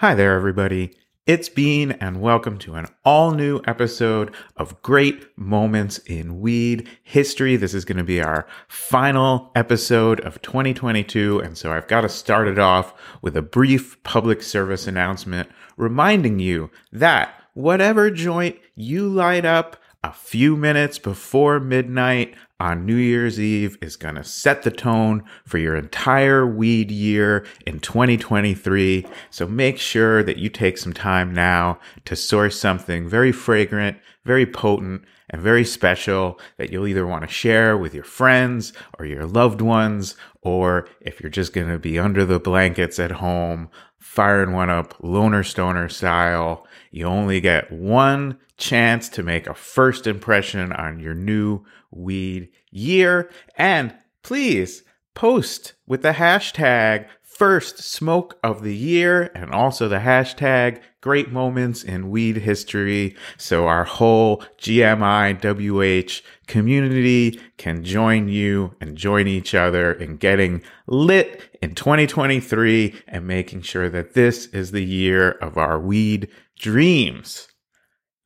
Hi there, everybody. It's Bean, and welcome to an all new episode of Great Moments in Weed History. This is going to be our final episode of 2022, and so I've got to start it off with a brief public service announcement reminding you that whatever joint you light up a few minutes before midnight on New Year's Eve is going to set the tone for your entire weed year in 2023. So make sure that you take some time now to source something very fragrant, very potent, and very special that you'll either want to share with your friends or your loved ones, or if you're just going to be under the blankets at home, firing one up loner stoner style. You only get one chance to make a first impression on your new weed year. And please post with the hashtag first smoke of the year and also the hashtag great moments in weed history. So our whole GMIWH community can join you and join each other in getting lit in 2023 and making sure that this is the year of our weed dreams.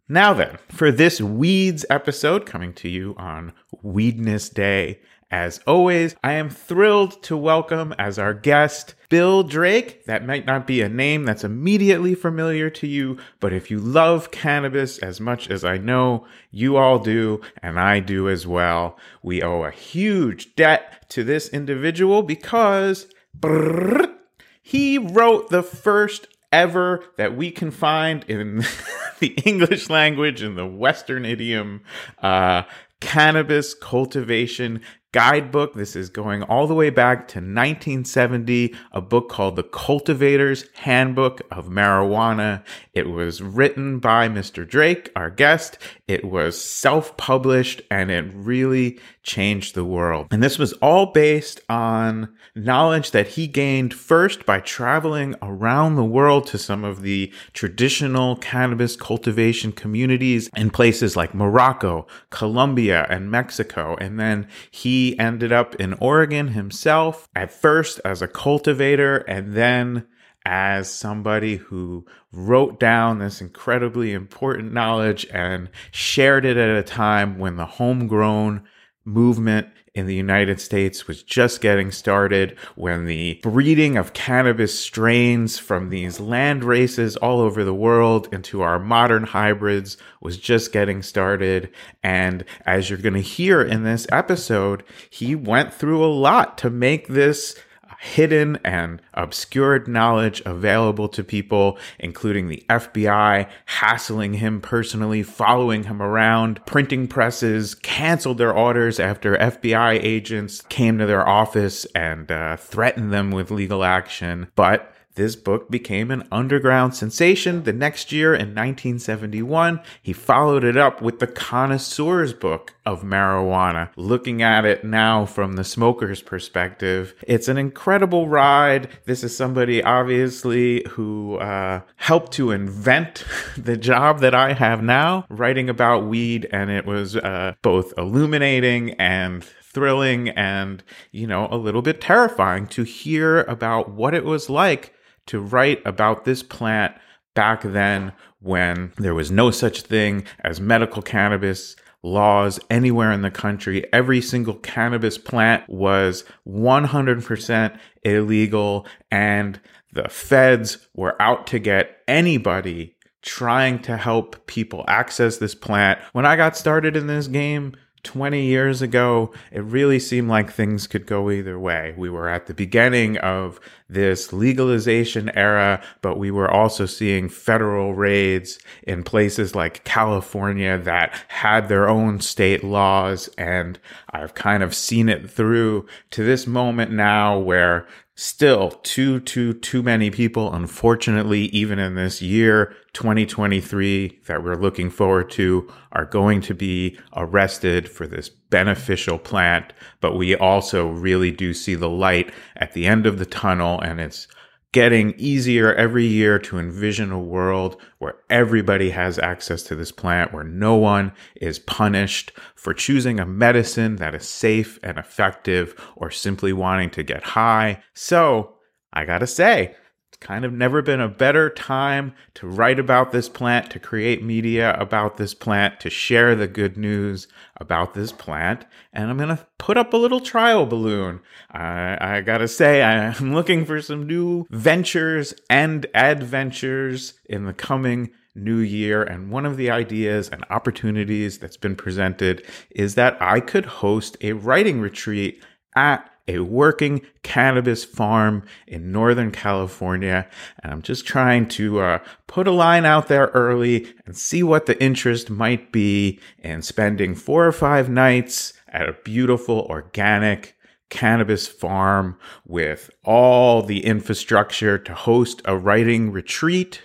Now then, for this Weeds episode coming to you on Weedness Day, as always, I am thrilled to welcome as our guest Bill Drake. That might not be a name that's immediately familiar to you, but if you love cannabis as much as I know you all do, and I do as well, we owe a huge debt to this individual because brrr, he wrote the first ever that we can find in the English language in the Western idiom uh, cannabis cultivation guidebook. This is going all the way back to 1970, a book called The Cultivator's Handbook of Marijuana. It was written by Mr. Drake, our guest. It was self published and it really changed the world. And this was all based on knowledge that he gained first by traveling around the world to some of the traditional cannabis cultivation communities in places like Morocco, Colombia, and Mexico. And then he ended up in Oregon himself, at first as a cultivator and then as somebody who wrote down this incredibly important knowledge and shared it at a time when the homegrown movement in the United States was just getting started when the breeding of cannabis strains from these land races all over the world into our modern hybrids was just getting started. And as you're going to hear in this episode, he went through a lot to make this hidden and obscured knowledge available to people, including the FBI hassling him personally, following him around. Printing presses canceled their orders after FBI agents came to their office and uh, threatened them with legal action. But this book became an underground sensation. The next year in 1971, he followed it up with the Connoisseur's Book of Marijuana, looking at it now from the smoker's perspective. It's an incredible ride. This is somebody, obviously, who uh, helped to invent the job that I have now, writing about weed, and it was uh, both illuminating and thrilling and, you know, a little bit terrifying to hear about what it was like to write about this plant back then when there was no such thing as medical cannabis laws anywhere in the country. Every single cannabis plant was 100% illegal, and the feds were out to get anybody trying to help people access this plant. When I got started in this game, 20 years ago, it really seemed like things could go either way. We were at the beginning of this legalization era, but we were also seeing federal raids in places like California that had their own state laws. And I've kind of seen it through to this moment now where still too too too many people unfortunately even in this year 2023 that we're looking forward to are going to be arrested for this beneficial plant. But we also really do see the light at the end of the tunnel and it's getting easier every year to envision a world where everybody has access to this plant, where no one is punished for choosing a medicine that is safe and effective or simply wanting to get high. So, I gotta say, kind of never been a better time to write about this plant, to create media about this plant, to share the good news about this plant. And I'm going to put up a little trial balloon. I, I got to say, I'm looking for some new ventures and adventures in the coming new year. And one of the ideas and opportunities that's been presented is that I could host a writing retreat at a working cannabis farm in Northern California. And I'm just trying to uh, put a line out there early and see what the interest might be in spending four or five nights at a beautiful organic cannabis farm with all the infrastructure to host a writing retreat.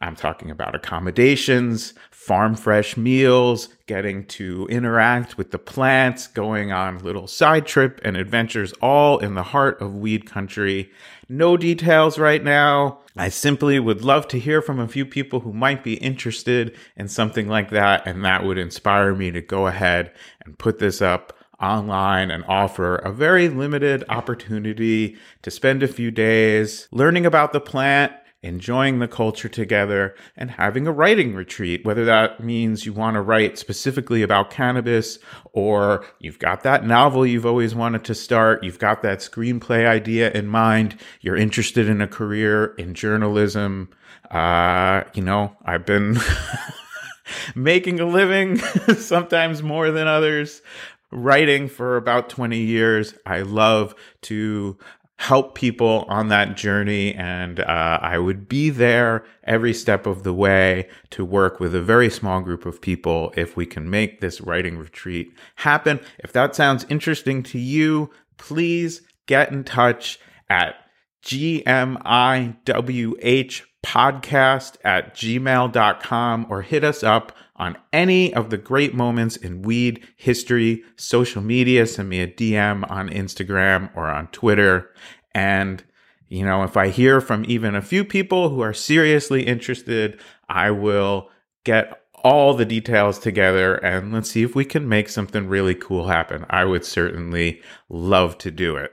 I'm talking about accommodations, farm fresh meals, getting to interact with the plants, going on little side trip and adventures all in the heart of weed country. No details right now. I simply would love to hear from a few people who might be interested in something like that, and that would inspire me to go ahead and put this up online and offer a very limited opportunity to spend a few days learning about the plant enjoying the culture together, and having a writing retreat, whether that means you want to write specifically about cannabis or you've got that novel you've always wanted to start, you've got that screenplay idea in mind, you're interested in a career in journalism. Uh, you know, I've been making a living, sometimes more than others, writing for about 20 years. I love to help people on that journey. And uh, I would be there every step of the way to work with a very small group of people if we can make this writing retreat happen. If that sounds interesting to you, please get in touch at GMIWH podcast at gmail.com or hit us up on any of the great moments in weed history, social media. Send me a DM on Instagram or on Twitter. And, you know, if I hear from even a few people who are seriously interested, I will get all the details together and let's see if we can make something really cool happen. I would certainly love to do it.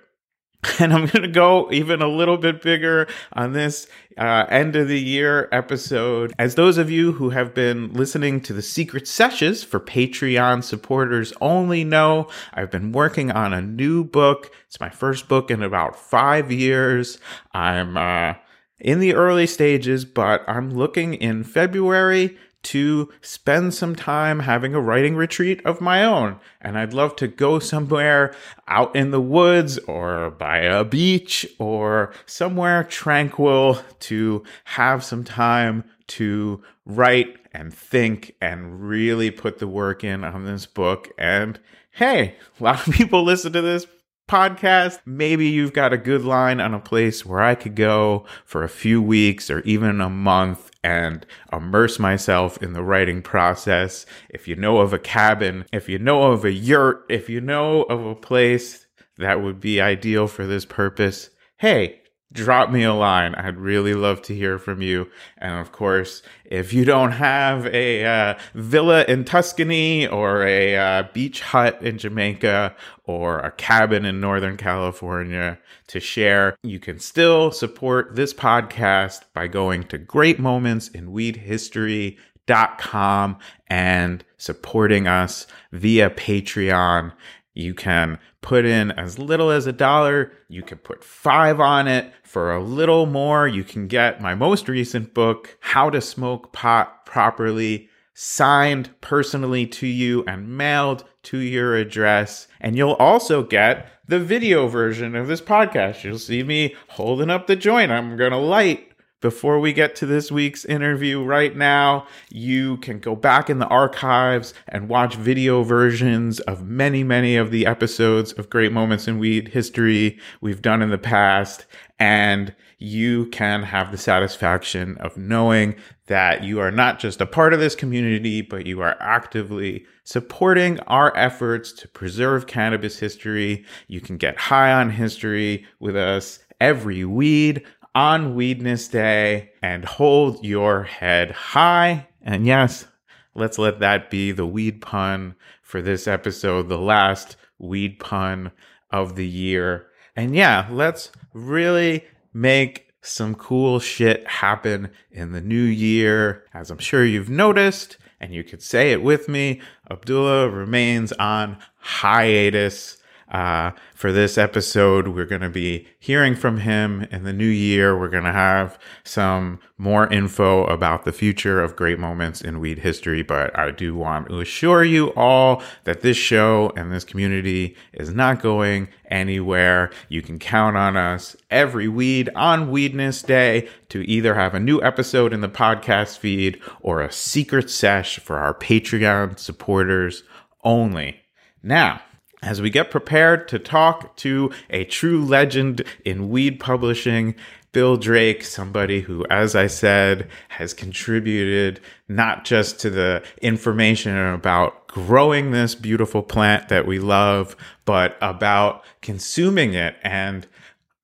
And I'm going to go even a little bit bigger on this uh, end of the year episode. As those of you who have been listening to the secret sessions for Patreon supporters only know, I've been working on a new book. It's my first book in about five years. I'm uh, in the early stages, but I'm looking in February to spend some time having a writing retreat of my own. And I'd love to go somewhere out in the woods or by a beach or somewhere tranquil to have some time to write and think and really put the work in on this book. And hey, a lot of people listen to this podcast. Maybe you've got a good line on a place where I could go for a few weeks or even a month and immerse myself in the writing process. If you know of a cabin, if you know of a yurt, if you know of a place that would be ideal for this purpose, hey, drop me a line. I'd really love to hear from you. And of course, if you don't have a uh, villa in Tuscany or a uh, beach hut in Jamaica or a cabin in Northern California to share, you can still support this podcast by going to greatmomentsinweedhistory.com and supporting us via Patreon. You can put in as little as a dollar. You can put five on it. For a little more, you can get my most recent book, How to Smoke Pot Properly, signed personally to you and mailed to your address. And you'll also get the video version of this podcast. You'll see me holding up the joint I'm going to light before we get to this week's interview right now, you can go back in the archives and watch video versions of many, many of the episodes of Great Moments in Weed history we've done in the past. And you can have the satisfaction of knowing that you are not just a part of this community, but you are actively supporting our efforts to preserve cannabis history. You can get high on history with us every weed on Weedness Day and hold your head high. And yes, let's let that be the weed pun for this episode, the last weed pun of the year. And yeah, let's really make some cool shit happen in the new year. As I'm sure you've noticed, and you could say it with me, Abdullah remains on hiatus. Uh, for this episode, we're going to be hearing from him in the new year. We're going to have some more info about the future of great moments in weed history. But I do want to assure you all that this show and this community is not going anywhere. You can count on us every weed on Weedness Day to either have a new episode in the podcast feed or a secret sesh for our Patreon supporters only. Now, as we get prepared to talk to a true legend in weed publishing, Bill Drake, somebody who, as I said, has contributed not just to the information about growing this beautiful plant that we love, but about consuming it and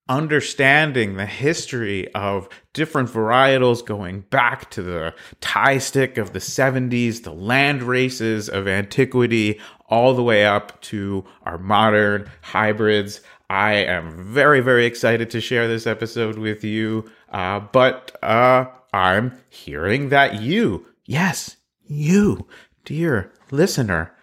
understanding the history of different varietals going back to the Thai stick of the 70s, the land races of antiquity, all the way up to our modern hybrids. I am very, very excited to share this episode with you. Uh, but uh, I'm hearing that you, yes, you, dear listener,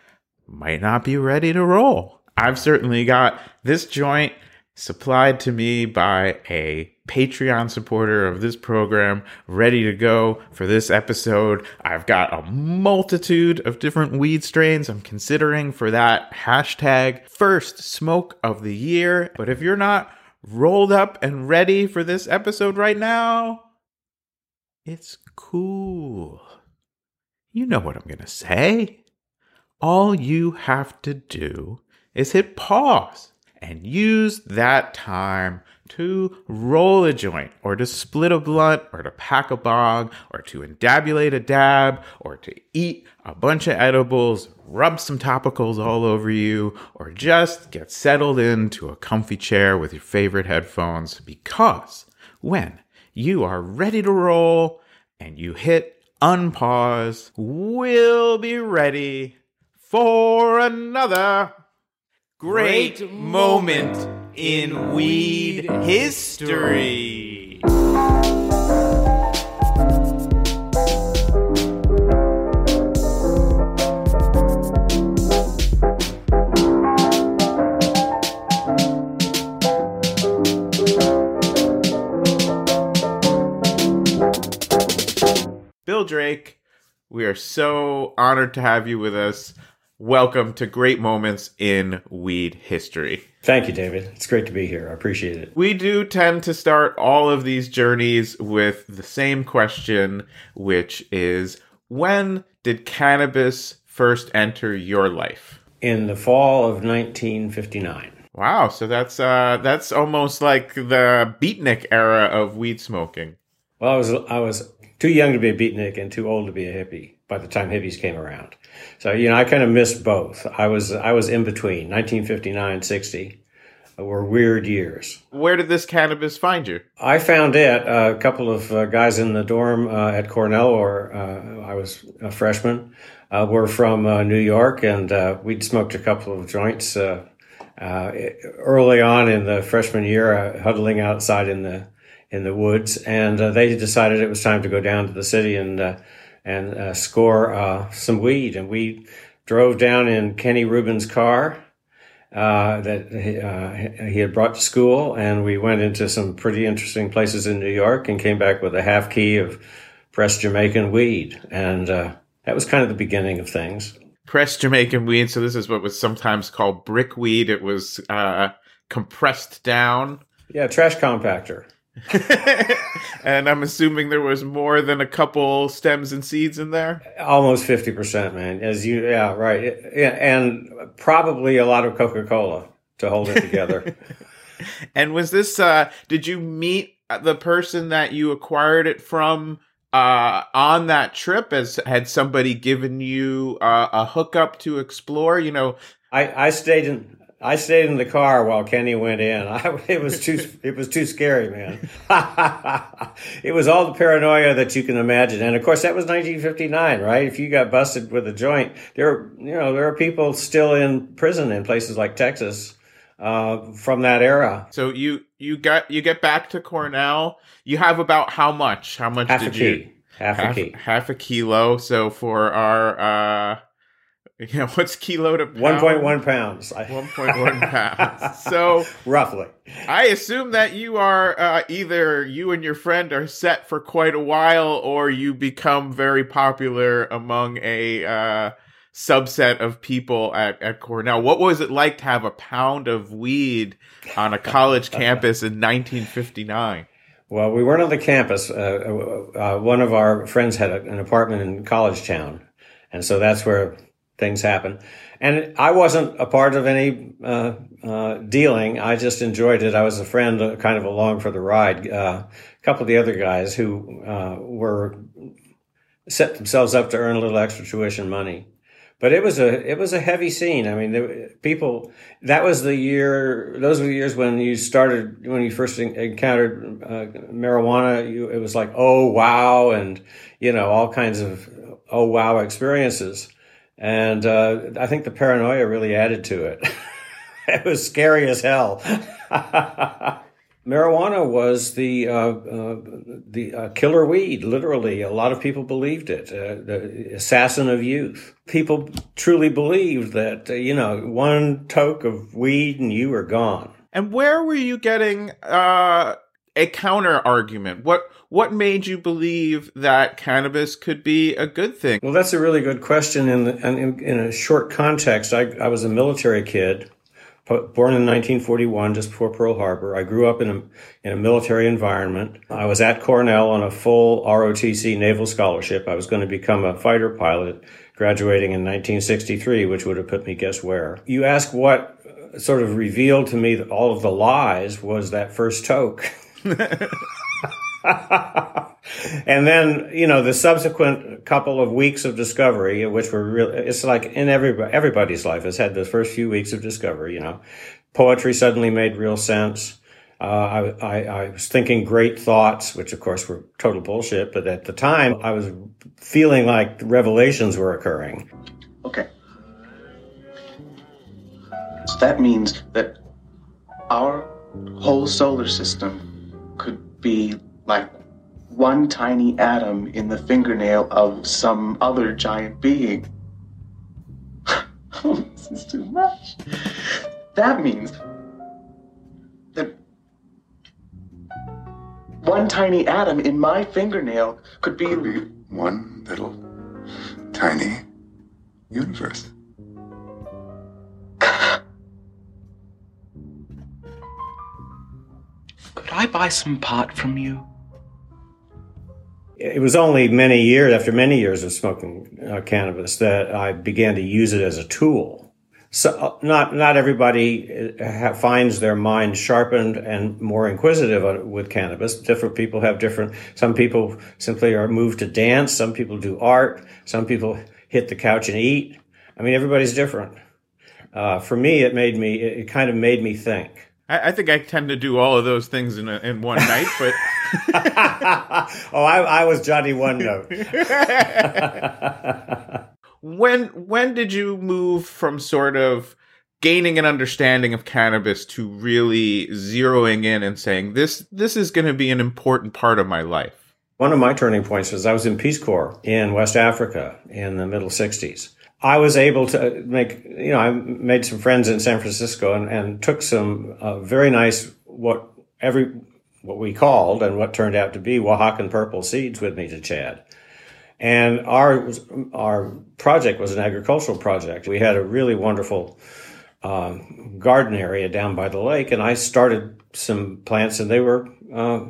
might not be ready to roll. I've certainly got this joint supplied to me by a Patreon supporter of this program, ready to go for this episode. I've got a multitude of different weed strains I'm considering for that hashtag first smoke of the year. But if you're not rolled up and ready for this episode right now, it's cool. You know what I'm going to say. All you have to do is hit pause and use that time to roll a joint or to split a blunt or to pack a bong or to endabulate a dab or to eat a bunch of edibles, rub some topicals all over you, or just get settled into a comfy chair with your favorite headphones. Because when you are ready to roll and you hit unpause, we'll be ready for another great moment in weed history. Bill Drake, we are so honored to have you with us welcome to Great Moments in Weed History. Thank you, David. It's great to be here. I appreciate it. We do tend to start all of these journeys with the same question, which is when did cannabis first enter your life? In the fall of 1959. Wow, so that's uh that's almost like the beatnik era of weed smoking. Well, I was I was too young to be a beatnik and too old to be a hippie by the time hippies came around. So, you know, I kind of missed both. I was, I was in between 1959, 60 were weird years. Where did this cannabis find you? I found it. Uh, a couple of uh, guys in the dorm uh, at Cornell, or uh, I was a freshman, uh, were from uh, New York, and we'd smoked a couple of joints early on in the freshman year, huddling outside in the in the woods, and they decided it was time to go down to the city and and uh, score uh, some weed. And we drove down in Kenny Rubin's car uh, that he, uh, he, had brought to school, and we went into some pretty interesting places in New York and came back with a half key of pressed Jamaican weed. And uh, that was kind of the beginning of things. Pressed Jamaican weed. So this is what was sometimes called brick weed. It was uh, compressed down. Yeah, trash compactor. and I'm assuming there was more than a couple stems and seeds in there. Almost fifty percent, man. As you, yeah, right, yeah, and probably a lot of Coca Cola to hold it together. and was this? uh Did you meet the person that you acquired it from? uh, on that trip as had somebody given you uh, a hookup to explore you know I, I stayed in I stayed in the car while Kenny went in. I, it was too it was too scary, man. it was all the paranoia that you can imagine, and of course that was 1959, right? If you got busted with a joint, there you know there are people still in prison in places like Texas uh, from that era. So you you got you get back to Cornell. You have about how much? How much Half did a key. you? Half, half, a key. half a kilo. So for our, uh, know, what's kilo to pound? 1.1 pounds. 1.1 pounds. So roughly. I assume that you are uh, either you and your friend are set for quite a while, or you become very popular among a uh, subset of people at, at Cornell. What was it like to have a pound of weed on a college campus in 1959? Well, we weren't on the campus. Uh, uh, one of our friends had a, an apartment in College Town, and so that's where things happen. And I wasn't a part of any uh, uh dealing. I just enjoyed it. I was a friend, uh, kind of along for the ride. Uh, a couple of the other guys who were set themselves up to earn a little extra tuition money but it was a it was a heavy scene. I mean, people. That was the year. Those were the years when you started when you first encountered uh, marijuana. You, it was like oh wow, and you know all kinds of oh wow experiences. And uh, I think the paranoia really added to it. it was scary as hell. marijuana was the uh, uh, the uh, killer weed. Literally, a lot of people believed it. Uh, the assassin of youth. People truly believed that uh, you know one toke of weed and you were gone. And where were you getting uh, a counter argument? What what made you believe that cannabis could be a good thing? Well, that's a really good question. In, in, in a short context, I, I was a military kid born in 1941, just before Pearl Harbor. I grew up in a, in a military environment. I was at Cornell on a full ROTC naval scholarship. I was going to become a fighter pilot, graduating in 1963, which would have put me guess where. You ask what uh, sort of revealed to me all of the lies was that first toke. and then you know the subsequent couple of weeks of discovery which were really it's like in everybody everybody's life has had the first few weeks of discovery you know poetry suddenly made real sense uh, I, I, I was thinking great thoughts, which of course were total bullshit, but at the time I was feeling like revelations were occurring. Okay. So that means that our whole solar system be like one tiny atom in the fingernail of some other giant being. oh, this is too much. That means that one tiny atom in my fingernail could be, could be one little tiny universe. Could I buy some pot from you? it was only many years after many years of smoking uh, cannabis that I began to use it as a tool. So uh, not not everybody uh, finds their mind sharpened and more inquisitive with cannabis. Different people have different. Some people simply are moved to dance. Some people do art. Some people hit the couch and eat. I mean, everybody's different. Uh, for me, it made me. It kind of made me think. I, I, think I tend to do all of those things in a, in one night, but oh, I, I was Johnny One Note. when when did you move from sort of gaining an understanding of cannabis to really zeroing in and saying this this is going to be an important part of my life? One of my turning points was I was in Peace Corps in West Africa in the middle 60s. I was able to make, you know, I made some friends in San Francisco and, and took some uh, very nice, what every, what we called and what turned out to be Oaxacan purple seeds with me to Chad. And our, our project was an agricultural project. We had a really wonderful um, garden area down by the lake and I started some plants and they were, uh,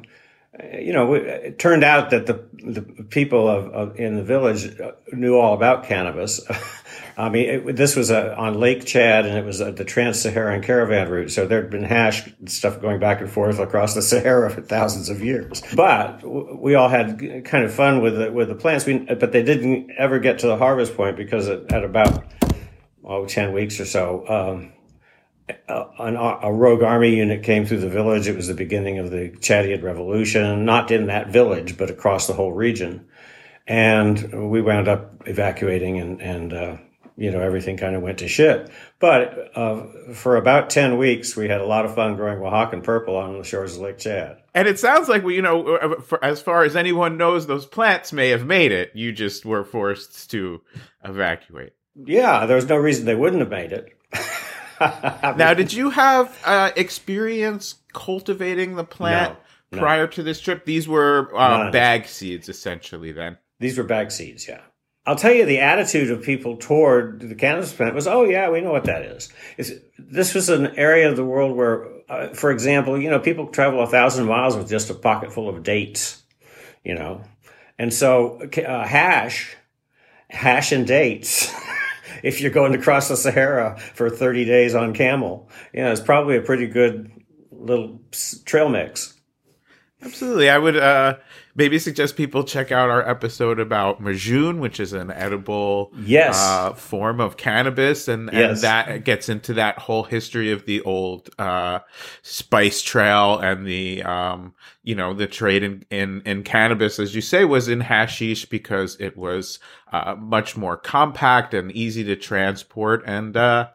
you know, it turned out that the the people of, of in the village knew all about cannabis. I mean, it, this was a, on Lake Chad, and it was a, the Trans-Saharan caravan route. So there'd been hash stuff going back and forth across the Sahara for thousands of years. But we all had kind of fun with the, with the plants. We, but they didn't ever get to the harvest point because at about oh, 10 weeks or so. Um, a, a, rogue army unit came through the village. It was the beginning of the Chadian Revolution, not in that village, but across the whole region. And we wound up evacuating and, and uh, you know, everything kind of went to shit. But uh, for about 10 weeks, we had a lot of fun growing Oaxacan purple on the shores of Lake Chad. And it sounds like, you know, uh, for, as far as anyone knows, those plants may have made it. You just were forced to evacuate. Yeah, there was no reason they wouldn't have made it. now, did you have uh, experience cultivating the plant No, no. prior to this trip? These were uh, bag seeds, essentially. Then These were bag seeds, yeah. I'll tell you, the attitude of people toward the cannabis plant was, "Oh yeah, we know what that is." It's, this was an area of the world where, uh, for example, you know, people travel a thousand miles with just a pocket full of dates, you know, and so uh, hash, hash and dates. if you're going to cross the Sahara for 30 days on camel, you know, it's probably a pretty good little trail mix. Absolutely. I would uh, maybe suggest people check out our episode about Majoon, which is an edible Yes. uh, form of cannabis. And, and that gets into that whole history of the old uh, spice trail and the, um, you know, the trade in, in, in cannabis, as you say, was in hashish because it was uh, much more compact and easy to transport and uh,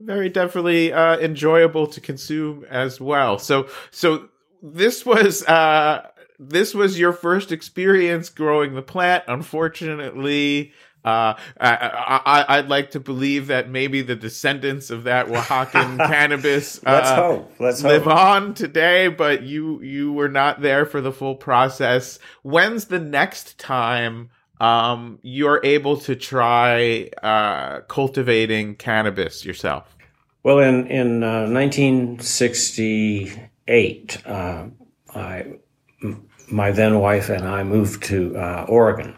very definitely uh, enjoyable to consume as well. So, so this was uh this was your first experience growing the plant unfortunately uh I, I i'd like to believe that maybe the descendants of that oaxacan cannabis Let's uh, hope. Let's live hope. on today but you you were not there for the full process when's the next time um you're able to try uh cultivating cannabis yourself Well, in in uh, 1968, uh, I, m- my then wife and I moved to uh, Oregon,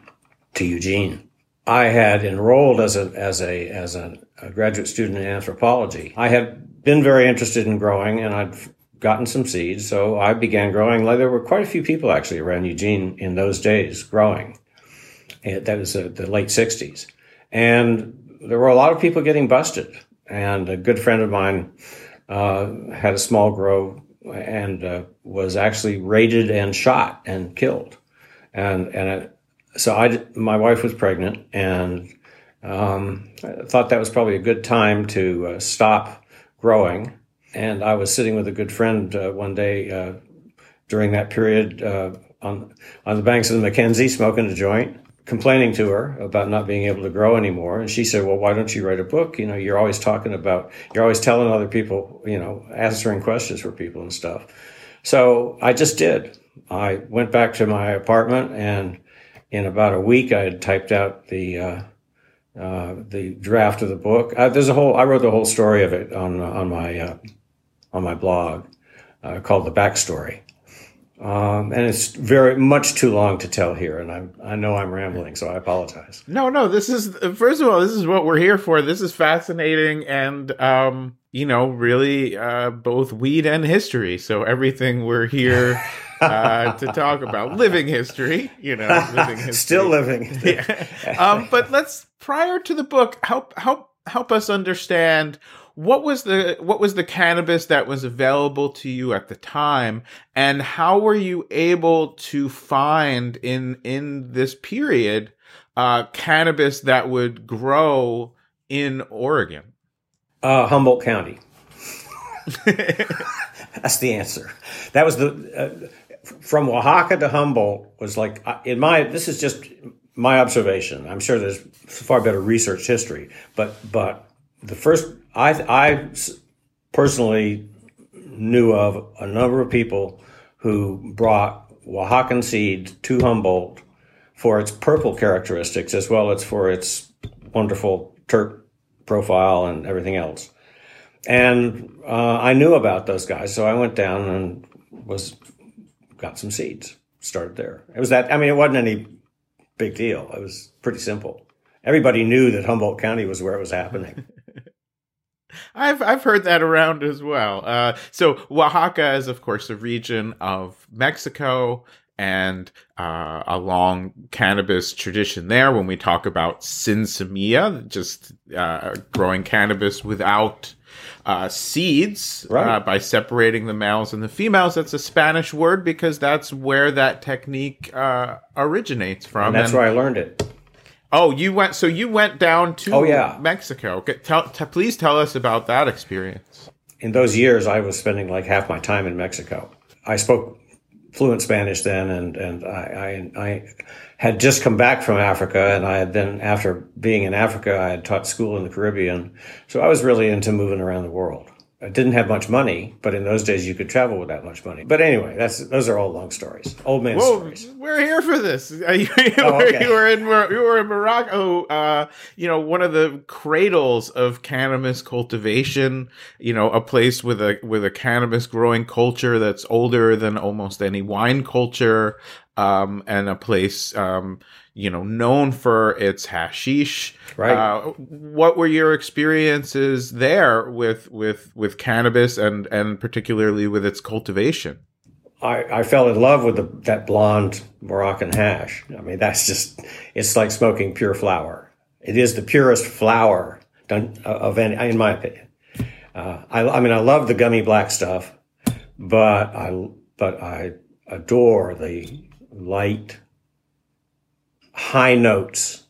to Eugene. I had enrolled as a as a as a, a graduate student in anthropology. I had been very interested in growing, and I'd gotten some seeds, so I began growing. Like, There were quite a few people actually around Eugene in those days growing. And that was uh, the late 60s. And there were a lot of people getting busted. And a good friend of mine uh, had a small grow and uh, was actually raided and shot and killed. And and it, so I, my wife was pregnant, and um, I thought that was probably a good time to uh, stop growing. And I was sitting with a good friend uh, one day uh, during that period uh, on on the banks of the McKenzie, smoking a joint, complaining to her about not being able to grow anymore. And she said, "Well, why don't you write a book? You know, you're always talking about, you're always telling other people, you know, answering questions for people and stuff." So I just did. I went back to my apartment, and in about a week, I had typed out the. Uh, uh, the draft of the book. Uh, there's a whole. I wrote the whole story of it on on my uh, on my blog uh, called the backstory. Um, and it's very much too long to tell here, and I I know I'm rambling, so I apologize. No, no, this is first of all, this is what we're here for. This is fascinating and um, you know, really uh both weed and history. So everything we're here uh to talk about living history, you know, living history. Still living. yeah. Um, but let's prior to the book, help help help us understand what was the what was the cannabis that was available to you at the time, and how were you able to find in in this period uh, cannabis that would grow in Oregon? Uh, Humboldt County. That's the answer. That was the uh, from Oaxaca to Humboldt was like uh, in my. This is just my observation. I'm sure there's far better research history, but but the first I personally knew of a number of people who brought Oaxacan seed to Humboldt for its purple characteristics as well as for its wonderful terp profile and everything else. And uh, I knew about those guys, so I went down and was got some seeds. Started there. It was that. I mean, it wasn't any big deal. It was pretty simple. Everybody knew that Humboldt County was where it was happening. I've I've heard that around as well. Uh, so Oaxaca is, of course, a region of Mexico and uh, a long cannabis tradition there. When we talk about sinsemilla, just uh, growing cannabis without uh, seeds Right. uh, by separating the males and the females, that's a Spanish word because that's where that technique uh, originates from. and that's where I learned it. Oh, you went. So you went down to Oh, yeah. Mexico. Tell, t- please tell us about that experience. in those years, I was spending like half my time in Mexico. I spoke fluent Spanish then, and and I, I I had just come back from Africa, and I had then after being in Africa, I had taught school in the Caribbean, so I was really into moving around the world. I didn't have much money, but in those days you could travel with that much money. But anyway, that's those are all long stories, old man Whoa, stories. we're here for this. You, Oh, were, okay. were in you were in Morocco. Uh, you know, one of the cradles of cannabis cultivation. You know, a place with a with a cannabis growing culture that's older than almost any wine culture, um, and a place um, you know known for its hashish. Right. Uh, what were your experiences there with with with cannabis and and particularly with its cultivation? I, I fell in love with the, that blonde Moroccan hash. I mean, that's just, it's like smoking pure flower. It is the purest flower done uh, of any, in my opinion. Uh, I, I mean, I love the gummy black stuff, but I, but I adore the light, high notes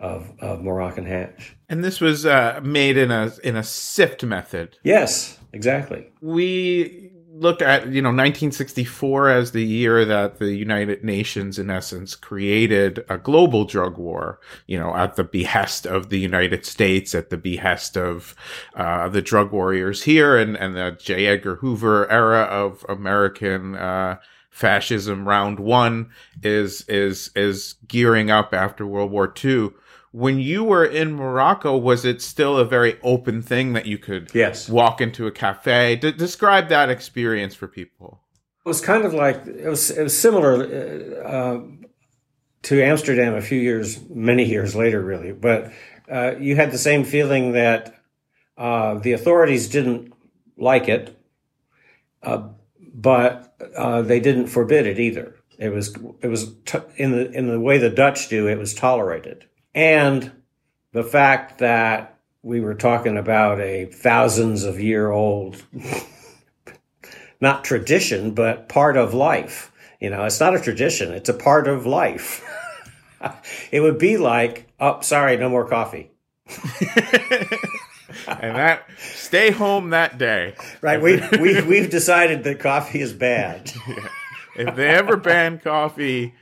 of, of Moroccan hash. And this was uh, made in a in a sift method. Yes, exactly. We looked at you know 1964 as the year that the United Nations, in essence, created a global drug war. You know, at the behest of the United States, at the behest of uh, the drug warriors here, and and the J. Edgar Hoover era of American. Uh, fascism round one is is is gearing up after World War II. When you were in Morocco, was it still a very open thing that you could Yes. walk into a cafe? D- describe that experience for people. It was kind of like it was. It was similar uh, uh, to Amsterdam a few years, many years later, really. But uh, you had the same feeling that uh, the authorities didn't like it, uh, but uh, they didn't forbid it either. It was it was t- in the in the way the Dutch do. It was tolerated, and the fact that we were talking about a thousands of year old not tradition, but part of life. You know, it's not a tradition, it's a part of life. it would be like, oh, sorry, no more coffee. and that stay home that day. Right? We, we, we've decided that coffee is bad. If they ever ban coffee,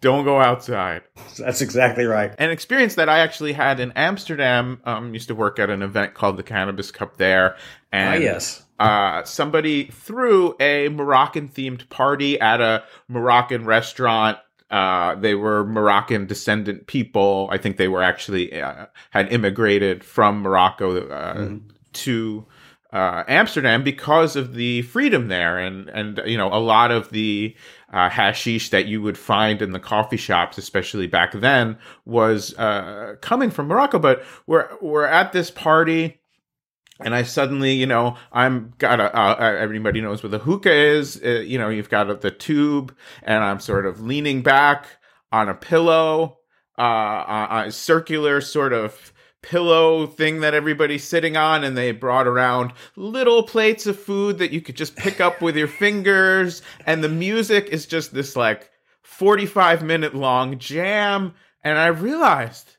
don't go outside. That's exactly right. An experience that I actually had in Amsterdam. Um, used to work at an event called the Cannabis Cup there, Ah, and yes. uh, somebody threw a Moroccan themed party at a Moroccan restaurant. Uh, they were Moroccan descendant people. I think they were actually uh, had immigrated from Morocco uh, to uh, Amsterdam because of the freedom there, and and you know a lot of the uh, hashish that you would find in the coffee shops, especially back then, was uh, coming from Morocco. But we're we're at this party and I suddenly, you know, I'm got a, uh, everybody knows what the hookah is. Uh, you know, you've got the tube, and I'm sort of leaning back on a pillow, uh, a, a circular sort of pillow thing that everybody's sitting on, and they brought around little plates of food that you could just pick up with your fingers, and the music is just this like 45 minute long jam, and I realized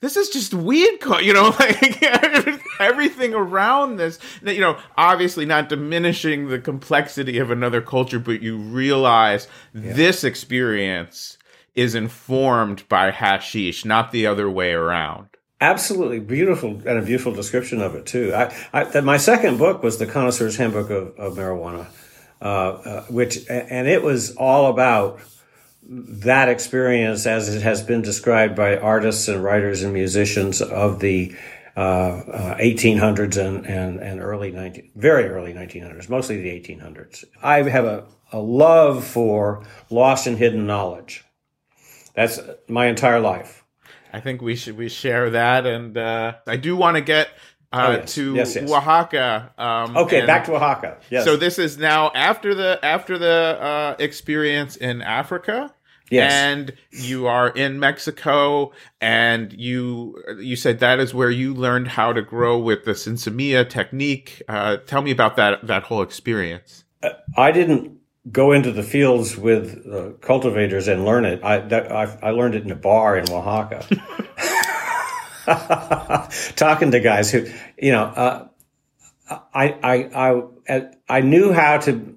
this is just weed, co- you know, like everything around this. You know, obviously not diminishing the complexity of another culture, but you realize this experience is informed by hashish, not the other way around. Absolutely beautiful and a beautiful description of it too. I, I that my second book was the Connoisseur's Handbook of, of Marijuana, uh, uh, which and it was all about that experience as it has been described by artists and writers and musicians of the uh, uh, 1800s and, and, and early 19, very early 1900s, mostly the 1800s. I have a, a love for lost and hidden knowledge. That's my entire life. I think we should we share that, and uh, I do want to get uh, Oh, yes. to Yes, yes. Oaxaca. Um, Okay, back to Oaxaca. Yes. So this is now after the after the uh, experience in Africa. Yes. And you are in Mexico, and you you said that is where you learned how to grow with the Sinsemilla technique. Uh, tell me about that that whole experience. I didn't go into the fields with uh, cultivators and learn it. I, that, I, I learned it in a bar in Oaxaca. Talking to guys who, you know, uh, I, I, I, I knew how to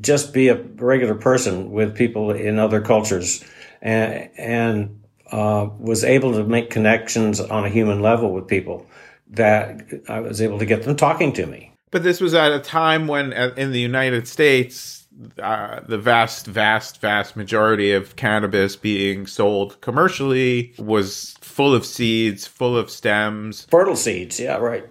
just be a regular person with people in other cultures and, and uh, was able to make connections on a human level with people that I was able to get them talking to me. But this was at a time when, uh, in the United States, uh, the vast, vast, vast majority of cannabis being sold commercially was full of seeds, full of stems. Fertile seeds, yeah, right.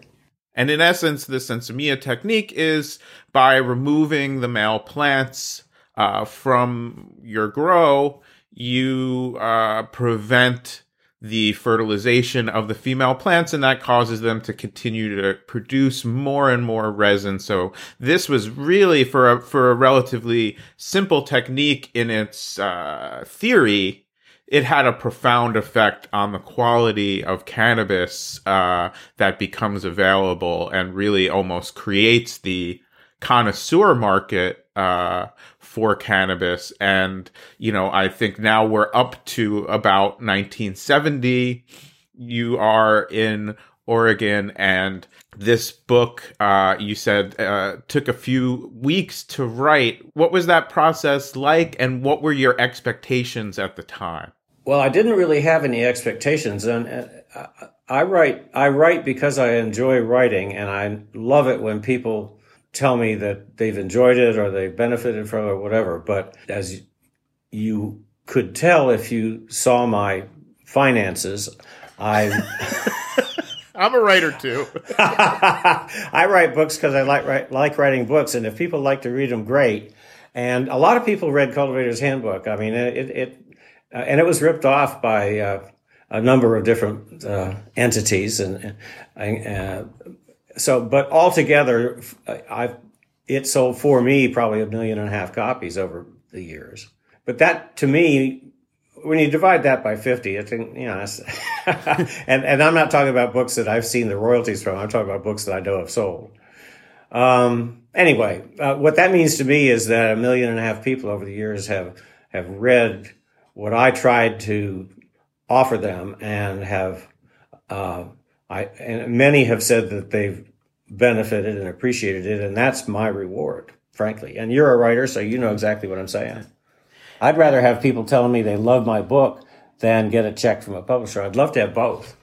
And in essence, the sinsemilla technique is by removing the male plants uh, from your grow, you uh, prevent the fertilization of the female plants and that causes them to continue to produce more and more resin. So this was really for a, for a relatively simple technique in its uh, theory. It had a profound effect on the quality of cannabis uh, that becomes available and really almost creates the connoisseur market uh, for cannabis. And, you know, I think now we're up to about 1970. You are in Oregon, and this book, uh, you said, uh, took a few weeks to write. What was that process like, and what were your expectations at the time? Well, I didn't really have any expectations, and uh, I write. I write because I enjoy writing, and I love it when people tell me that they've enjoyed it or they've benefited from it or whatever. But as you could tell if you saw my finances, I. I'm a writer too. I write books because I like write, like writing books, and if people like to read them, great. And a lot of people read Cultivator's Handbook. I mean, it, it uh, and it was ripped off by uh, a number of different uh, entities, and uh, so, but altogether, I've, it sold for me probably a million and a half copies over the years. But that to me, when you divide that by 50, I think, you know, and, and I'm not talking about books that I've seen the royalties from. I'm talking about books that I know have sold. Um, anyway, uh, what that means to me is that a million and a half people over the years have, have read what I tried to offer them and have, uh, I, and many have said that they've benefited and appreciated it. And that's my reward, frankly. And you're a writer, so you know exactly what I'm saying. I'd rather have people telling me they love my book than get a check from a publisher. I'd love to have both,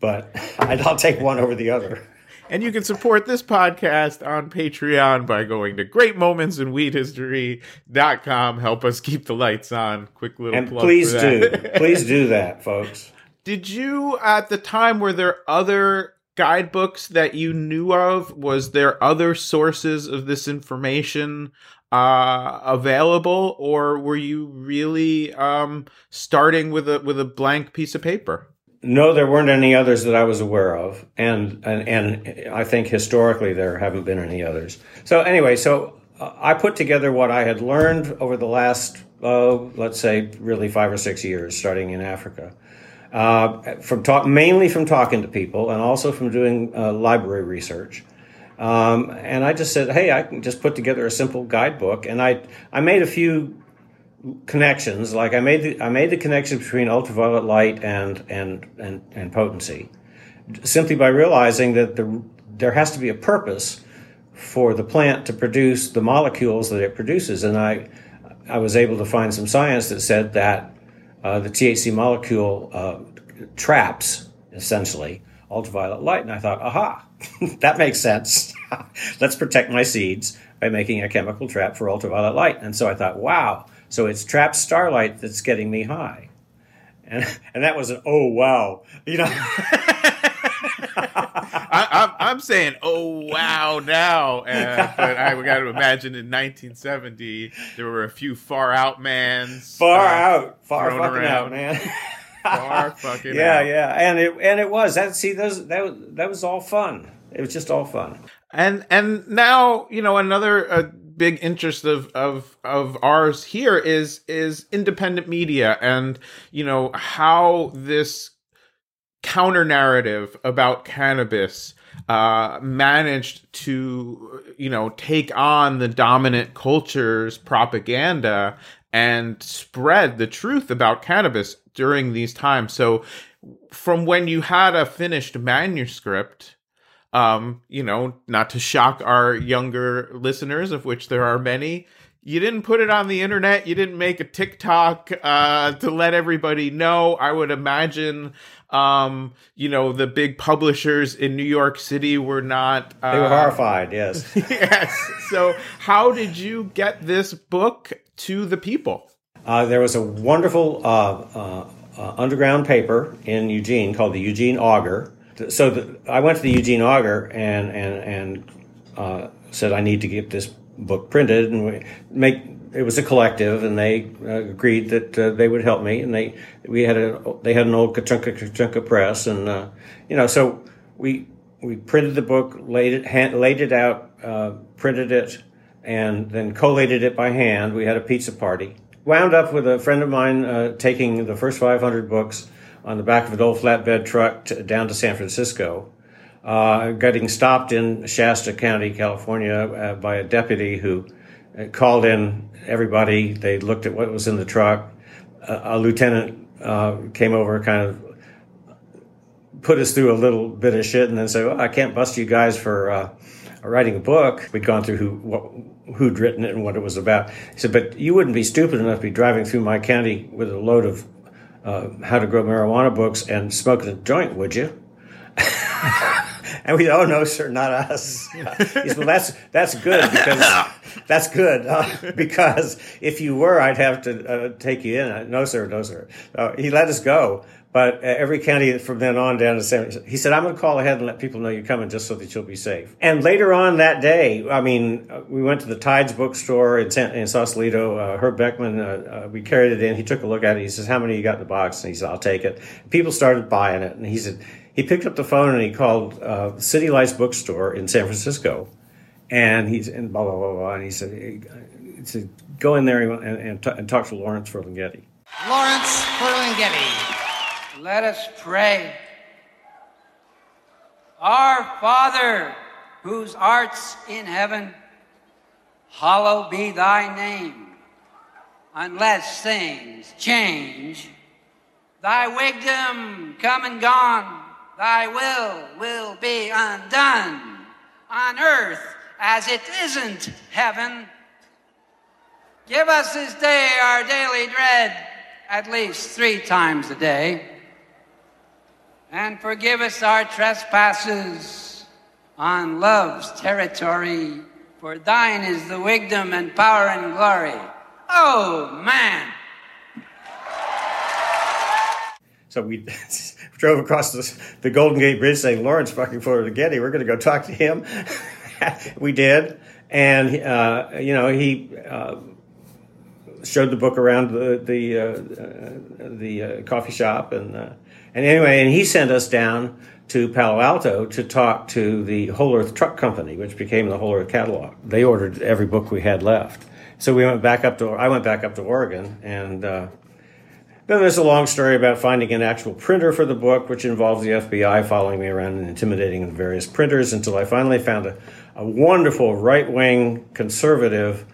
but I'll take one over the other. And you can support this podcast on Patreon by going to greatmomentsInWeedHistory.com. Help us keep the lights on. Quick little and please do. please do that, folks. Did you, at the time, were there other guidebooks that you knew of? Was there other sources of this information uh, available, or were you really um, starting with a with a blank piece of paper? No, there weren't any others that I was aware of, and and and I think historically there haven't been any others. So anyway, so uh, I put together what I had learned over the last, uh, let's say, really five or six years, starting in Africa uh, from talk mainly from talking to people and also from doing uh, library research. Um, and I just said, hey, I can just put together a simple guidebook, and I I made a few connections. Like I made the I made the connection between ultraviolet light and and and, and potency, simply by realizing that the, there has to be a purpose for the plant to produce the molecules that it produces, and I I was able to find some science that said that uh, the THC molecule uh, traps, essentially, ultraviolet light. And I thought, aha, that makes sense. Let's protect my seeds by making a chemical trap for ultraviolet light. And so I thought, wow, so it's trapped starlight that's getting me high. And, and that was an, oh, wow. You know. I, am saying, oh wow, now. Uh, but I got to imagine in 1970 there were a few far out mans, far uh, out, far fucking around. out, man. far fucking yeah, out. yeah, and it and it was that. See, those that was that was all fun. It was just all fun. And and now you know another. Uh, big interest of of of ours here is is independent media and you know how this counter narrative about cannabis uh, managed to, you know, take on the dominant culture's propaganda and spread the truth about cannabis during these times. So, from when you had a finished manuscript, um, you know, not to shock our younger listeners, of which there are many, you didn't put it on the internet. You didn't make a TikTok uh, to let everybody know. I would imagine, um, you know, the big publishers in New York City were not. Uh, they were horrified. Yes. yes. So, how did you get this book to the people? Uh, there was a wonderful uh, uh, uh underground paper in Eugene called the Eugene Augur. So the, I went to the Eugene Augur and and and said I need to get this book printed and we make it was a collective and they uh, agreed that uh, they would help me and they we had a they had an old Kachunka Kachunka press and uh, you know so we we printed the book laid it hand, laid it out uh, printed it and then collated it by hand. We had a pizza party. Wound up with a friend of mine uh, taking the first 500 books on the back of an old flatbed truck to, down to San Francisco uh, getting stopped in Shasta County, California, uh, by a deputy who uh, called in everybody. They looked at what was in the truck. a lieutenant uh, came over, kind of put us through a little bit of shit, and then said, well, "I can't bust you guys for." Uh, writing a book, we'd gone through who what, who'd written it and what it was about. He said, "But you wouldn't be stupid enough to be driving through my county with a load of uh, how to grow marijuana books and smoking a joint, would you?" And we, oh no, sir, not us. He said, well, that's that's good because that's good uh, because if you were, I'd have to uh, take you in. No, sir, no, sir. Uh, he let us go, but every county from then on down to San. He said, I'm going to call ahead and let people know you're coming just so that you'll be safe. And later on that day, I mean, uh, we went to the Tides bookstore in, San, in Sausalito. Uh, Herb Beckman, uh, we carried it in. He took a look at it. He says, "How many you got in the box?" And he said, "I'll take it." People started buying it, and he said he picked up the phone and he called uh, City Lights Bookstore in San Francisco, and he's and blah blah blah blah, and he said, he said go in there and, and, t- and talk to Lawrence Ferlinghetti. Lawrence Ferlinghetti, let us pray. Our Father, whose art's in heaven, hallowed be thy name. Unless things change, thy wisdom come and gone Thy will will be undone on earth as it isn't heaven. Give us this day our daily bread at least three times a day. And forgive us our trespasses on love's territory, for thine is the wisdom and power and glory. Oh, man. So we drove across the, the, Golden Gate Bridge saying, Lawrence fucking getty we're going to go talk to him. we did. And, uh, you know, he uh, showed the book around the, the, uh, uh the uh, coffee shop. And, uh, and anyway, and he sent us down to Palo Alto to talk to the Whole Earth Truck Company, which became the Whole Earth Catalog. They ordered every book we had left. So we went back up to, I went back up to Oregon and, then there's a long story about finding an actual printer for the book, which involves the FBI following me around and intimidating the various printers until I finally found a, a wonderful right wing conservative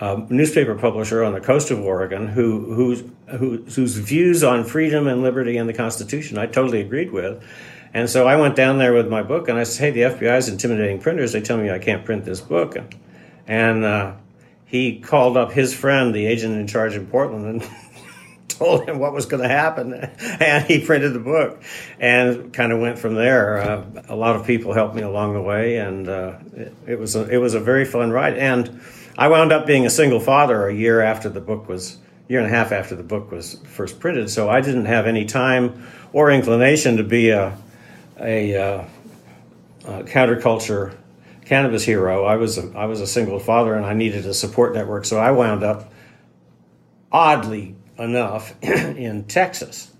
uh, newspaper publisher on the coast of Oregon who, whose, who, whose views on freedom and liberty and the Constitution I totally agreed with. And so I went down there with my book and I said, Hey, the FBI is intimidating printers. They tell me I can't print this book. And uh, he called up his friend, the agent in charge in Portland, and told him what was going to happen, and he printed the book, and kind of went from there. Uh, a lot of people helped me along the way, and uh, it, it, was a, it was a very fun ride. And I wound up being a single father a year after the book was year and a half after the book was first printed. So I didn't have any time or inclination to be a a, uh, a counterculture cannabis hero. I was a, I was a single father, and I needed a support network. So I wound up oddly enough in Texas,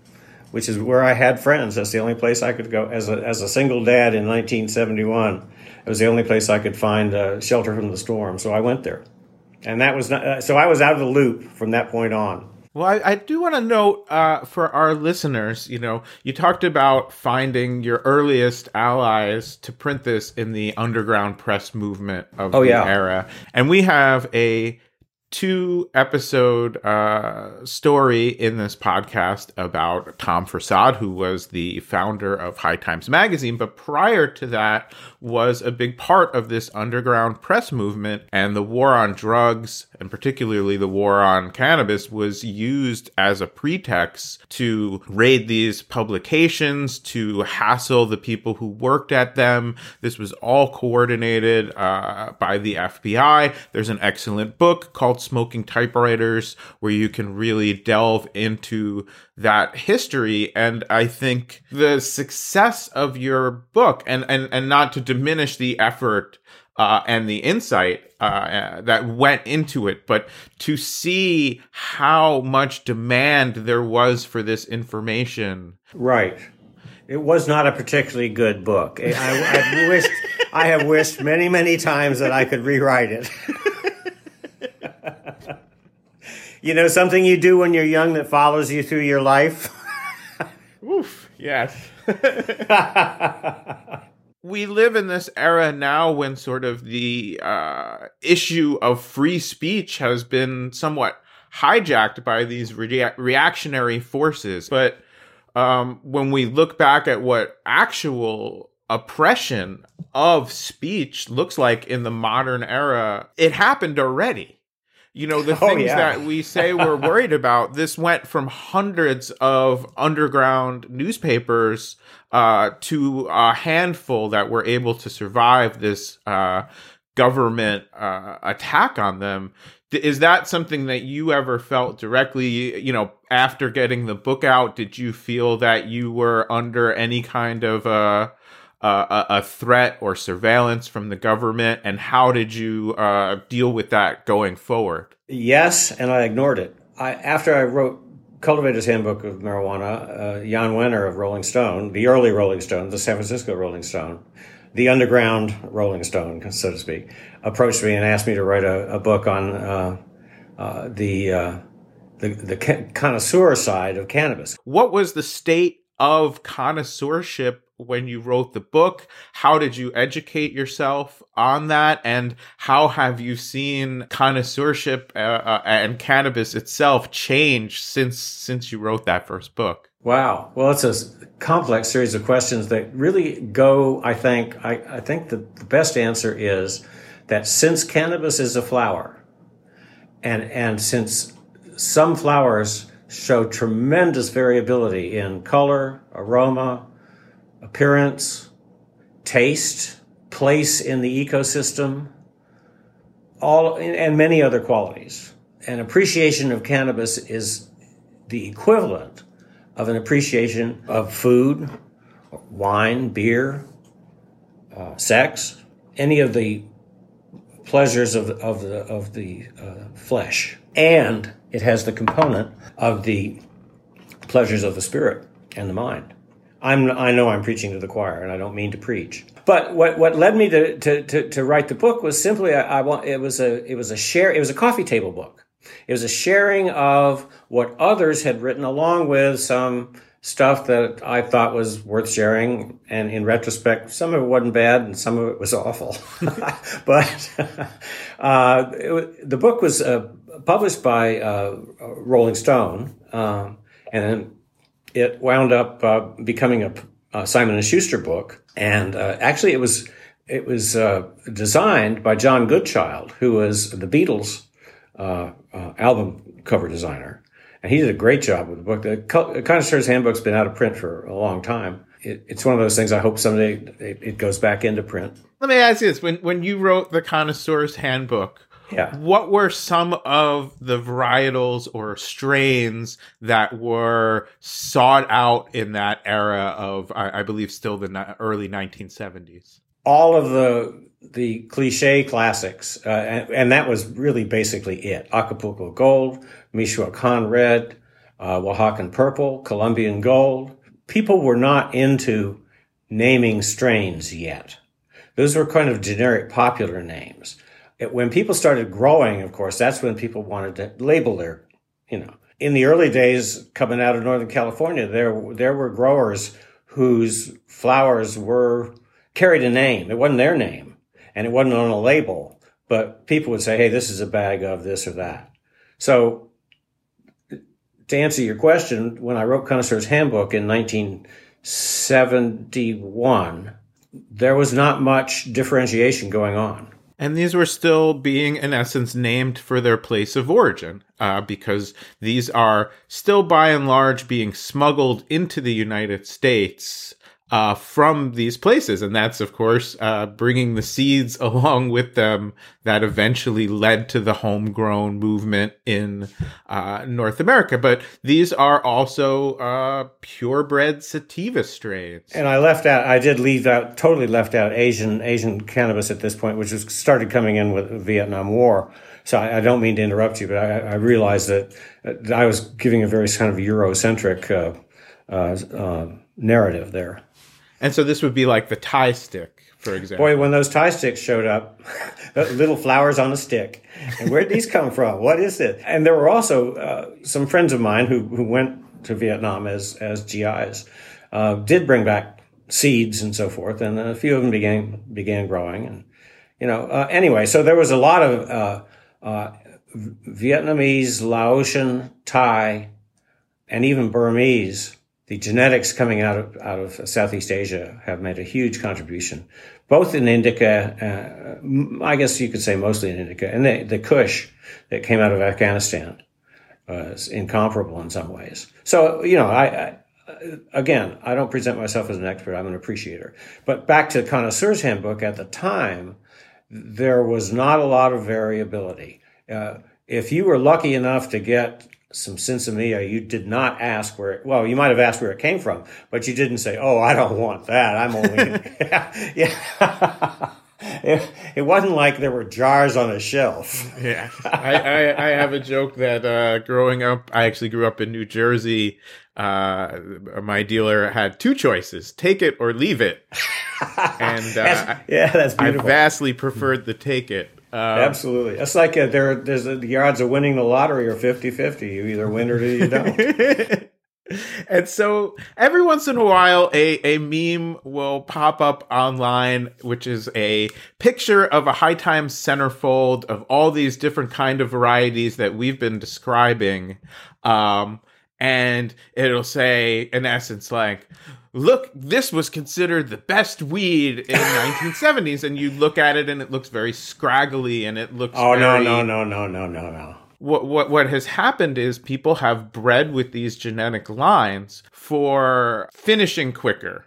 which is where I had friends. That's the only place I could go as a, as a single dad in 1971. It was the only place I could find uh, shelter from the storm. So I went there. And that was not, uh, so I was out of the loop from that point on. Well, I, I do want to note uh, for our listeners, you know, you talked about finding your earliest allies to print this in the underground press movement of Oh, the yeah. era. And we have a two episode uh, story in this podcast about Tom Forcade, who was the founder of High Times Magazine. But prior to that, was a big part of this underground press movement. And the war on drugs, and particularly the war on cannabis, was used as a pretext to raid these publications, to hassle the people who worked at them. This was all coordinated uh, by the FBI. There's an excellent book called Smoking Typewriters where you can really delve into that history. And I think the success of your book, and, and, and not to diminish the effort uh, and the insight uh, that went into it, but to see how much demand there was for this information. Right. It was not a particularly good book. I, I wished, I have wished many, many times that I could rewrite it. you know, something you do when you're young that follows you through your life. Oof, yes. we live in this era now when sort of the uh, issue of free speech has been somewhat hijacked by these rea- reactionary forces. But um, when we look back at what actual oppression of speech looks like in the modern era, it happened already. You know, the Oh, things yeah. that we say we're worried about, this went from hundreds of underground newspapers uh, to a handful that were able to survive this uh, government uh, attack on them. Is that something that you ever felt directly? You know, after getting the book out, did you feel that you were under any kind of uh, a a threat or surveillance from the government, and how did you uh, deal with that going forward? Yes, and I ignored it. I, after I wrote Cultivator's Handbook of Marijuana, uh, Jann Wenner of Rolling Stone, the early Rolling Stone, the San Francisco Rolling Stone, the underground Rolling Stone, so to speak, approached me and asked me to write a, a book on uh, uh, the uh, the, the connoisseur side of cannabis. What was the state of connoisseurship when you wrote the book? How did you educate yourself on that? And how have you seen connoisseurship uh, uh, and cannabis itself change since since you wrote that first book? Wow. Well, it's a complex series of questions that really go, I think, I, I think the, the best answer is that since cannabis is a flower, and, and since some flowers show tremendous variability in color, aroma, appearance, taste, place in the ecosystem, all, and many other qualities. An appreciation of cannabis is the equivalent of an appreciation of food, wine, beer, uh, sex, any of the pleasures of of the, of the uh, flesh. And it has the component of the pleasures of the spirit and the mind. I'm, I know I'm preaching to the choir, and I don't mean to preach. But what, what led me to, to, to, to write the book was simply I, I want it was a it was a share it was a coffee table book. It was a sharing of what others had written, along with some stuff that I thought was worth sharing. And in retrospect, some of it wasn't bad, and some of it was awful. but uh, it, the book was uh, published by uh, Rolling Stone, um, and it wound up uh, becoming a, a Simon and Schuster book. And uh, actually, it was it was uh, designed by John Goodchild, who was the Beatles uh, uh, album cover designer, and he did a great job with the book. The Co- Connoisseur's Handbook's been out of print for a long time. It, it's one of those things. I hope someday it, it goes back into print. Let me ask you this: when when you wrote the Connoisseur's Handbook, Yeah. what were some of the varietals or strains that were sought out in that era of, I, I believe, still the early 1970s? all of the the cliche classics, uh, and, and that was really basically it. Acapulco Gold, Michoacan Red, uh, Oaxacan Purple, Colombian Gold. People were not into naming strains yet. Those were kind of generic popular names. It- when people started growing, of course, that's when people wanted to label their, you know. in the early days coming out of Northern California, there there were growers whose flowers were carried a name. It wasn't their name, and it wasn't on a label, but people would say, "Hey, this is a bag of this or that." So, to answer your question, when I wrote Connoisseur's Handbook in 1971, there was not much differentiation going on. And these were still being, in essence, named for their place of origin, uh, because these are still by and large being smuggled into the United States uh, from these places. And that's, of course, uh, bringing the seeds along with them that eventually led to the homegrown movement in uh, North America. But these are also uh, purebred sativa strains. And I left out, I did leave out, totally left out Asian Asian cannabis at this point, which was started coming in with the Vietnam War. So I, I don't mean to interrupt you, but I, I realized that, that, I was giving a very kind of Eurocentric uh, uh, narrative there. And so this would be like the Thai stick, for example. Boy, when those Thai sticks showed up, little flowers on a stick. And where did these come from? What is it? And there were also uh, some friends of mine who, who went to Vietnam as, as GIs, uh, did bring back seeds and so forth. And a few of them began, began growing. And, you know, uh, anyway, so there was a lot of uh, uh, Vietnamese, Laotian, Thai, and even Burmese the genetics coming out of out of Southeast Asia have made a huge contribution, both in indica, uh, I guess you could say mostly in indica, and the, the Kush that came out of Afghanistan was incomparable in some ways. So you know, I, I again, I don't present myself as an expert; I'm an appreciator. But back to the Connoisseur's Handbook, at the time, there was not a lot of variability. Uh, if you were lucky enough to get some sinsemilla, you did not ask where it, well, you might have asked where it came from, but you didn't say, oh, I don't want that. I'm only, yeah. yeah. It, it, wasn't like there were jars on a shelf. Yeah. I, I, I have a joke that uh, growing up, I actually grew up in New Jersey. Uh, my dealer had two choices take it or leave it. And uh, that's, yeah, that's beautiful. I vastly preferred the take it. Um, Absolutely. It's like a, there, there's a, the odds of winning the lottery are 50 50. You either win or you don't. and so every once in a while, a, a meme will pop up online, which is a picture of a high times centerfold of all these different kind of varieties that we've been describing. Um, and it'll say, in essence, like, look, this was considered the best weed in the 1970s, and you look at it and it looks very scraggly and it looks. Oh very, no no no no no no no. What what what has happened is people have bred with these genetic lines for finishing quicker.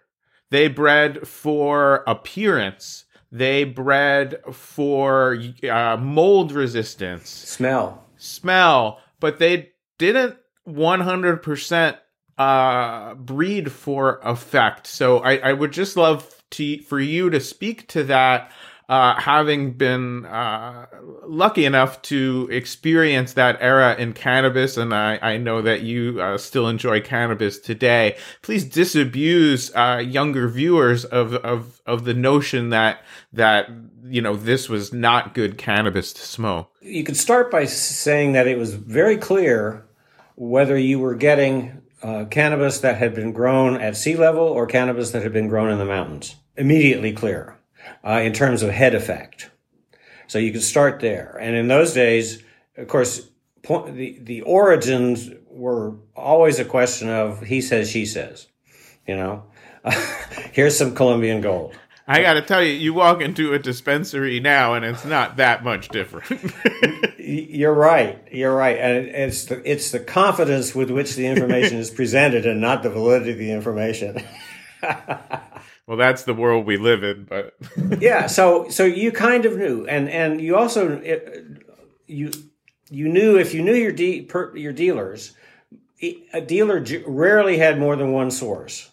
They bred for appearance. They bred for uh, mold resistance, smell, smell, but they didn't 100% uh, breed for effect. So I, I would just love to for you to speak to that. Uh, having been uh, lucky enough to experience that era in cannabis, and I, I know that you uh, still enjoy cannabis today. Please disabuse uh, younger viewers of, of of the notion that that you know this was not good cannabis to smoke. You could start by saying that it was very clear whether you were getting uh, cannabis that had been grown at sea level or cannabis that had been grown in the mountains. Immediately clear uh, in terms of head effect. So you could start there. And in those days, of course, point, the, the origins were always a question of he says, she says. You know, here's some Colombian gold. I got to tell you, you walk into a dispensary now, and it's not that much different. You're right. You're right, and it's the it's the confidence with which the information is presented, and not the validity of the information. well, that's the world we live in, but yeah. So so you kind of knew, and and you also you you knew if you knew your de- per, your dealers, a dealer rarely had more than one source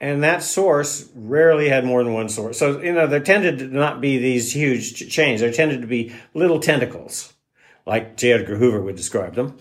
and that source rarely had more than one source. So, you know, there tended to not be these huge chains. There tended to be little tentacles, like J. Edgar Hoover would describe them,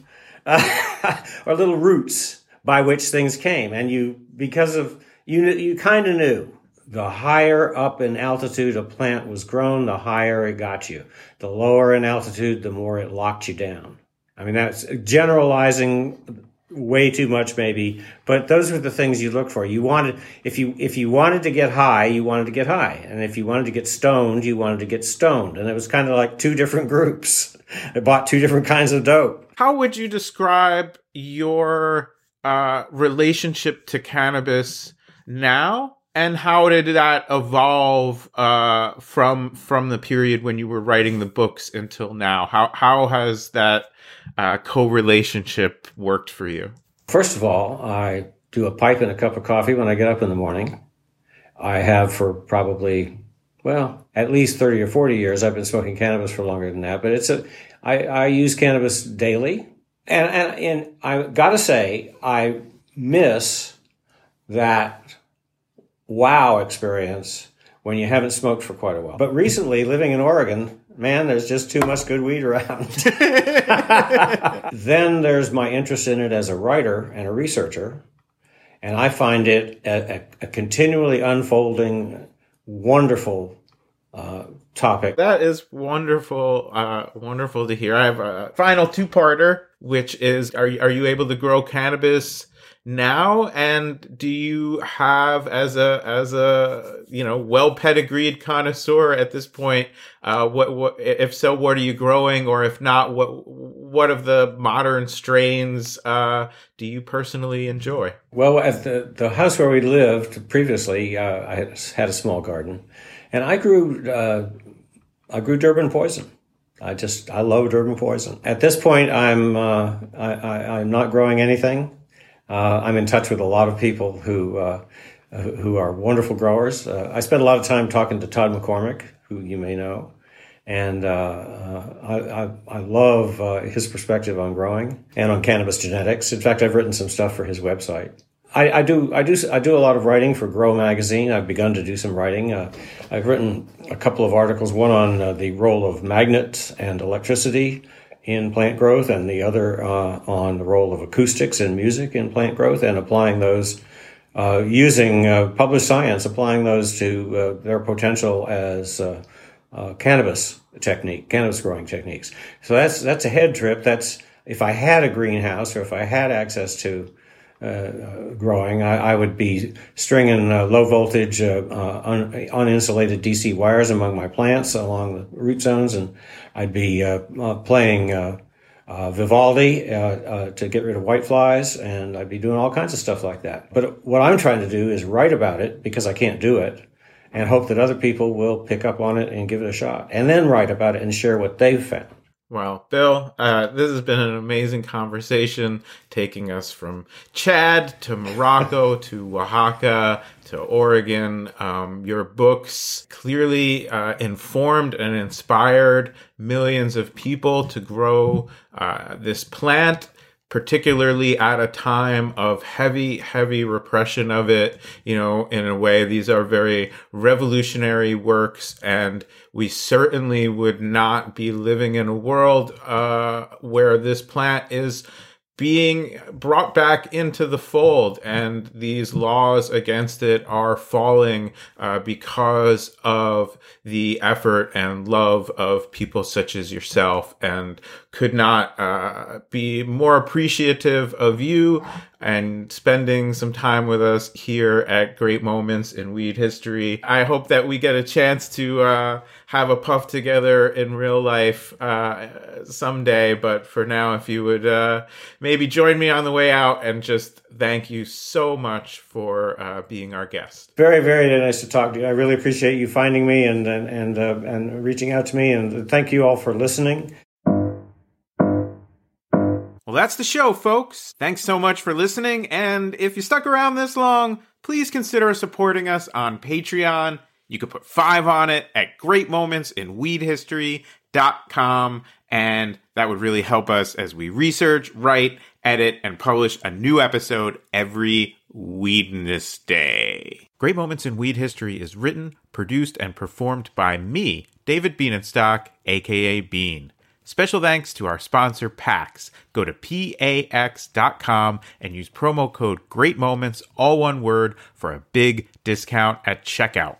uh, or little roots by which things came. And you, because of, you, you kind of knew the higher up in altitude a plant was grown, the higher it got you. The lower in altitude, the more it locked you down. I mean, that's generalizing way too much maybe. But those are the things you look for. You wanted if you if you wanted to get high you wanted to get high. And if you wanted to get stoned you wanted to get stoned. And it was kind of like two different groups. That bought two different kinds of dope. How would you describe your uh, relationship to cannabis now? And how did that evolve uh, from from the period when you were writing the books until now? How how has that uh, co-relationship worked for you? First of all, I do a pipe and a cup of coffee when I get up in the morning. I have for probably, well, at least 30 or 40 years. I've been smoking cannabis for longer than that, but it's a, I, I use cannabis daily. And, and, and I gotta say, I miss that wow experience when you haven't smoked for quite a while. But recently, living in Oregon, man, there's just too much good weed around. then there's my interest in it as a writer and a researcher. And I find it a, a, a continually unfolding, wonderful uh, topic. That is wonderful, uh, wonderful to hear. I have a final two-parter, which is: Are are you able to grow cannabis now? And do you have as a as a you know well pedigreed connoisseur at this point uh what what if so what are you growing? Or if not what what of the modern strains uh do you personally enjoy? Well at the the house where we lived previously uh, i had a small garden. And i grew uh i grew durban poison. I just I love Durban poison. At this point, I'm uh, I, I, I'm not growing anything. Uh, I'm in touch with a lot of people who uh, who are wonderful growers. Uh, I spend a lot of time talking to Todd McCormick, who you may know, and uh, uh, I, I, I, love uh, his perspective on growing and on cannabis genetics. In fact, I've written some stuff for his website. I, I, do I do I do a lot of writing for Grow magazine. I've begun to do some writing. I've written a couple of articles, one on the role of magnets and electricity in plant growth, and the other uh, on the role of acoustics and music in plant growth, and applying those uh, using uh, published science, applying those to uh, their potential as uh, uh, cannabis technique, cannabis growing techniques. So that's that's a head trip. That's if I had a greenhouse or if I had access to growing, I, I, would be stringing low voltage, un, uninsulated DC wires among my plants along the root zones, and I'd be uh, uh, playing uh, Vivaldi to get rid of whiteflies, and I'd be doing all kinds of stuff like that. But what I'm trying to do is write about it because I can't do it, and hope that other people will pick up on it and give it a shot, and then write about it and share what they've found. Well, Bill, uh, this has been an amazing conversation, taking us from Chad to Morocco to Oaxaca to Oregon. Um, your books clearly uh, informed and inspired millions of people to grow uh, this plant particularly at a time of heavy, heavy repression of it. You know, in a way, these are very revolutionary works, and we certainly would not be living in a world uh, where this plant is being brought back into the fold and these laws against it are falling uh, because of the effort and love of people such as yourself and could not uh, be more appreciative of you and spending some time with us here at Great Moments in Weed History. I hope that we get a chance to uh, have a puff together in real life uh, someday. But for now, if you would uh, maybe join me on the way out and just thank you so much for uh, being our guest. Very, very nice to talk to you. I really appreciate you finding me and and and, uh, and reaching out to me. And thank you all for listening. Well, that's the show, folks. Thanks so much for listening. And if you stuck around this long, please consider supporting us on Patreon. You could put five on it at greatmomentsinweedhistory.com. And that would really help us as we research, write, edit, and publish a new episode every Weedness Day. Great Moments in Weed History is written, produced, and performed by me, David Bienenstock, aka Bean. Special thanks to our sponsor, PAX. Go to pax.com and use promo code Great Moments, all one word, for a big discount at checkout.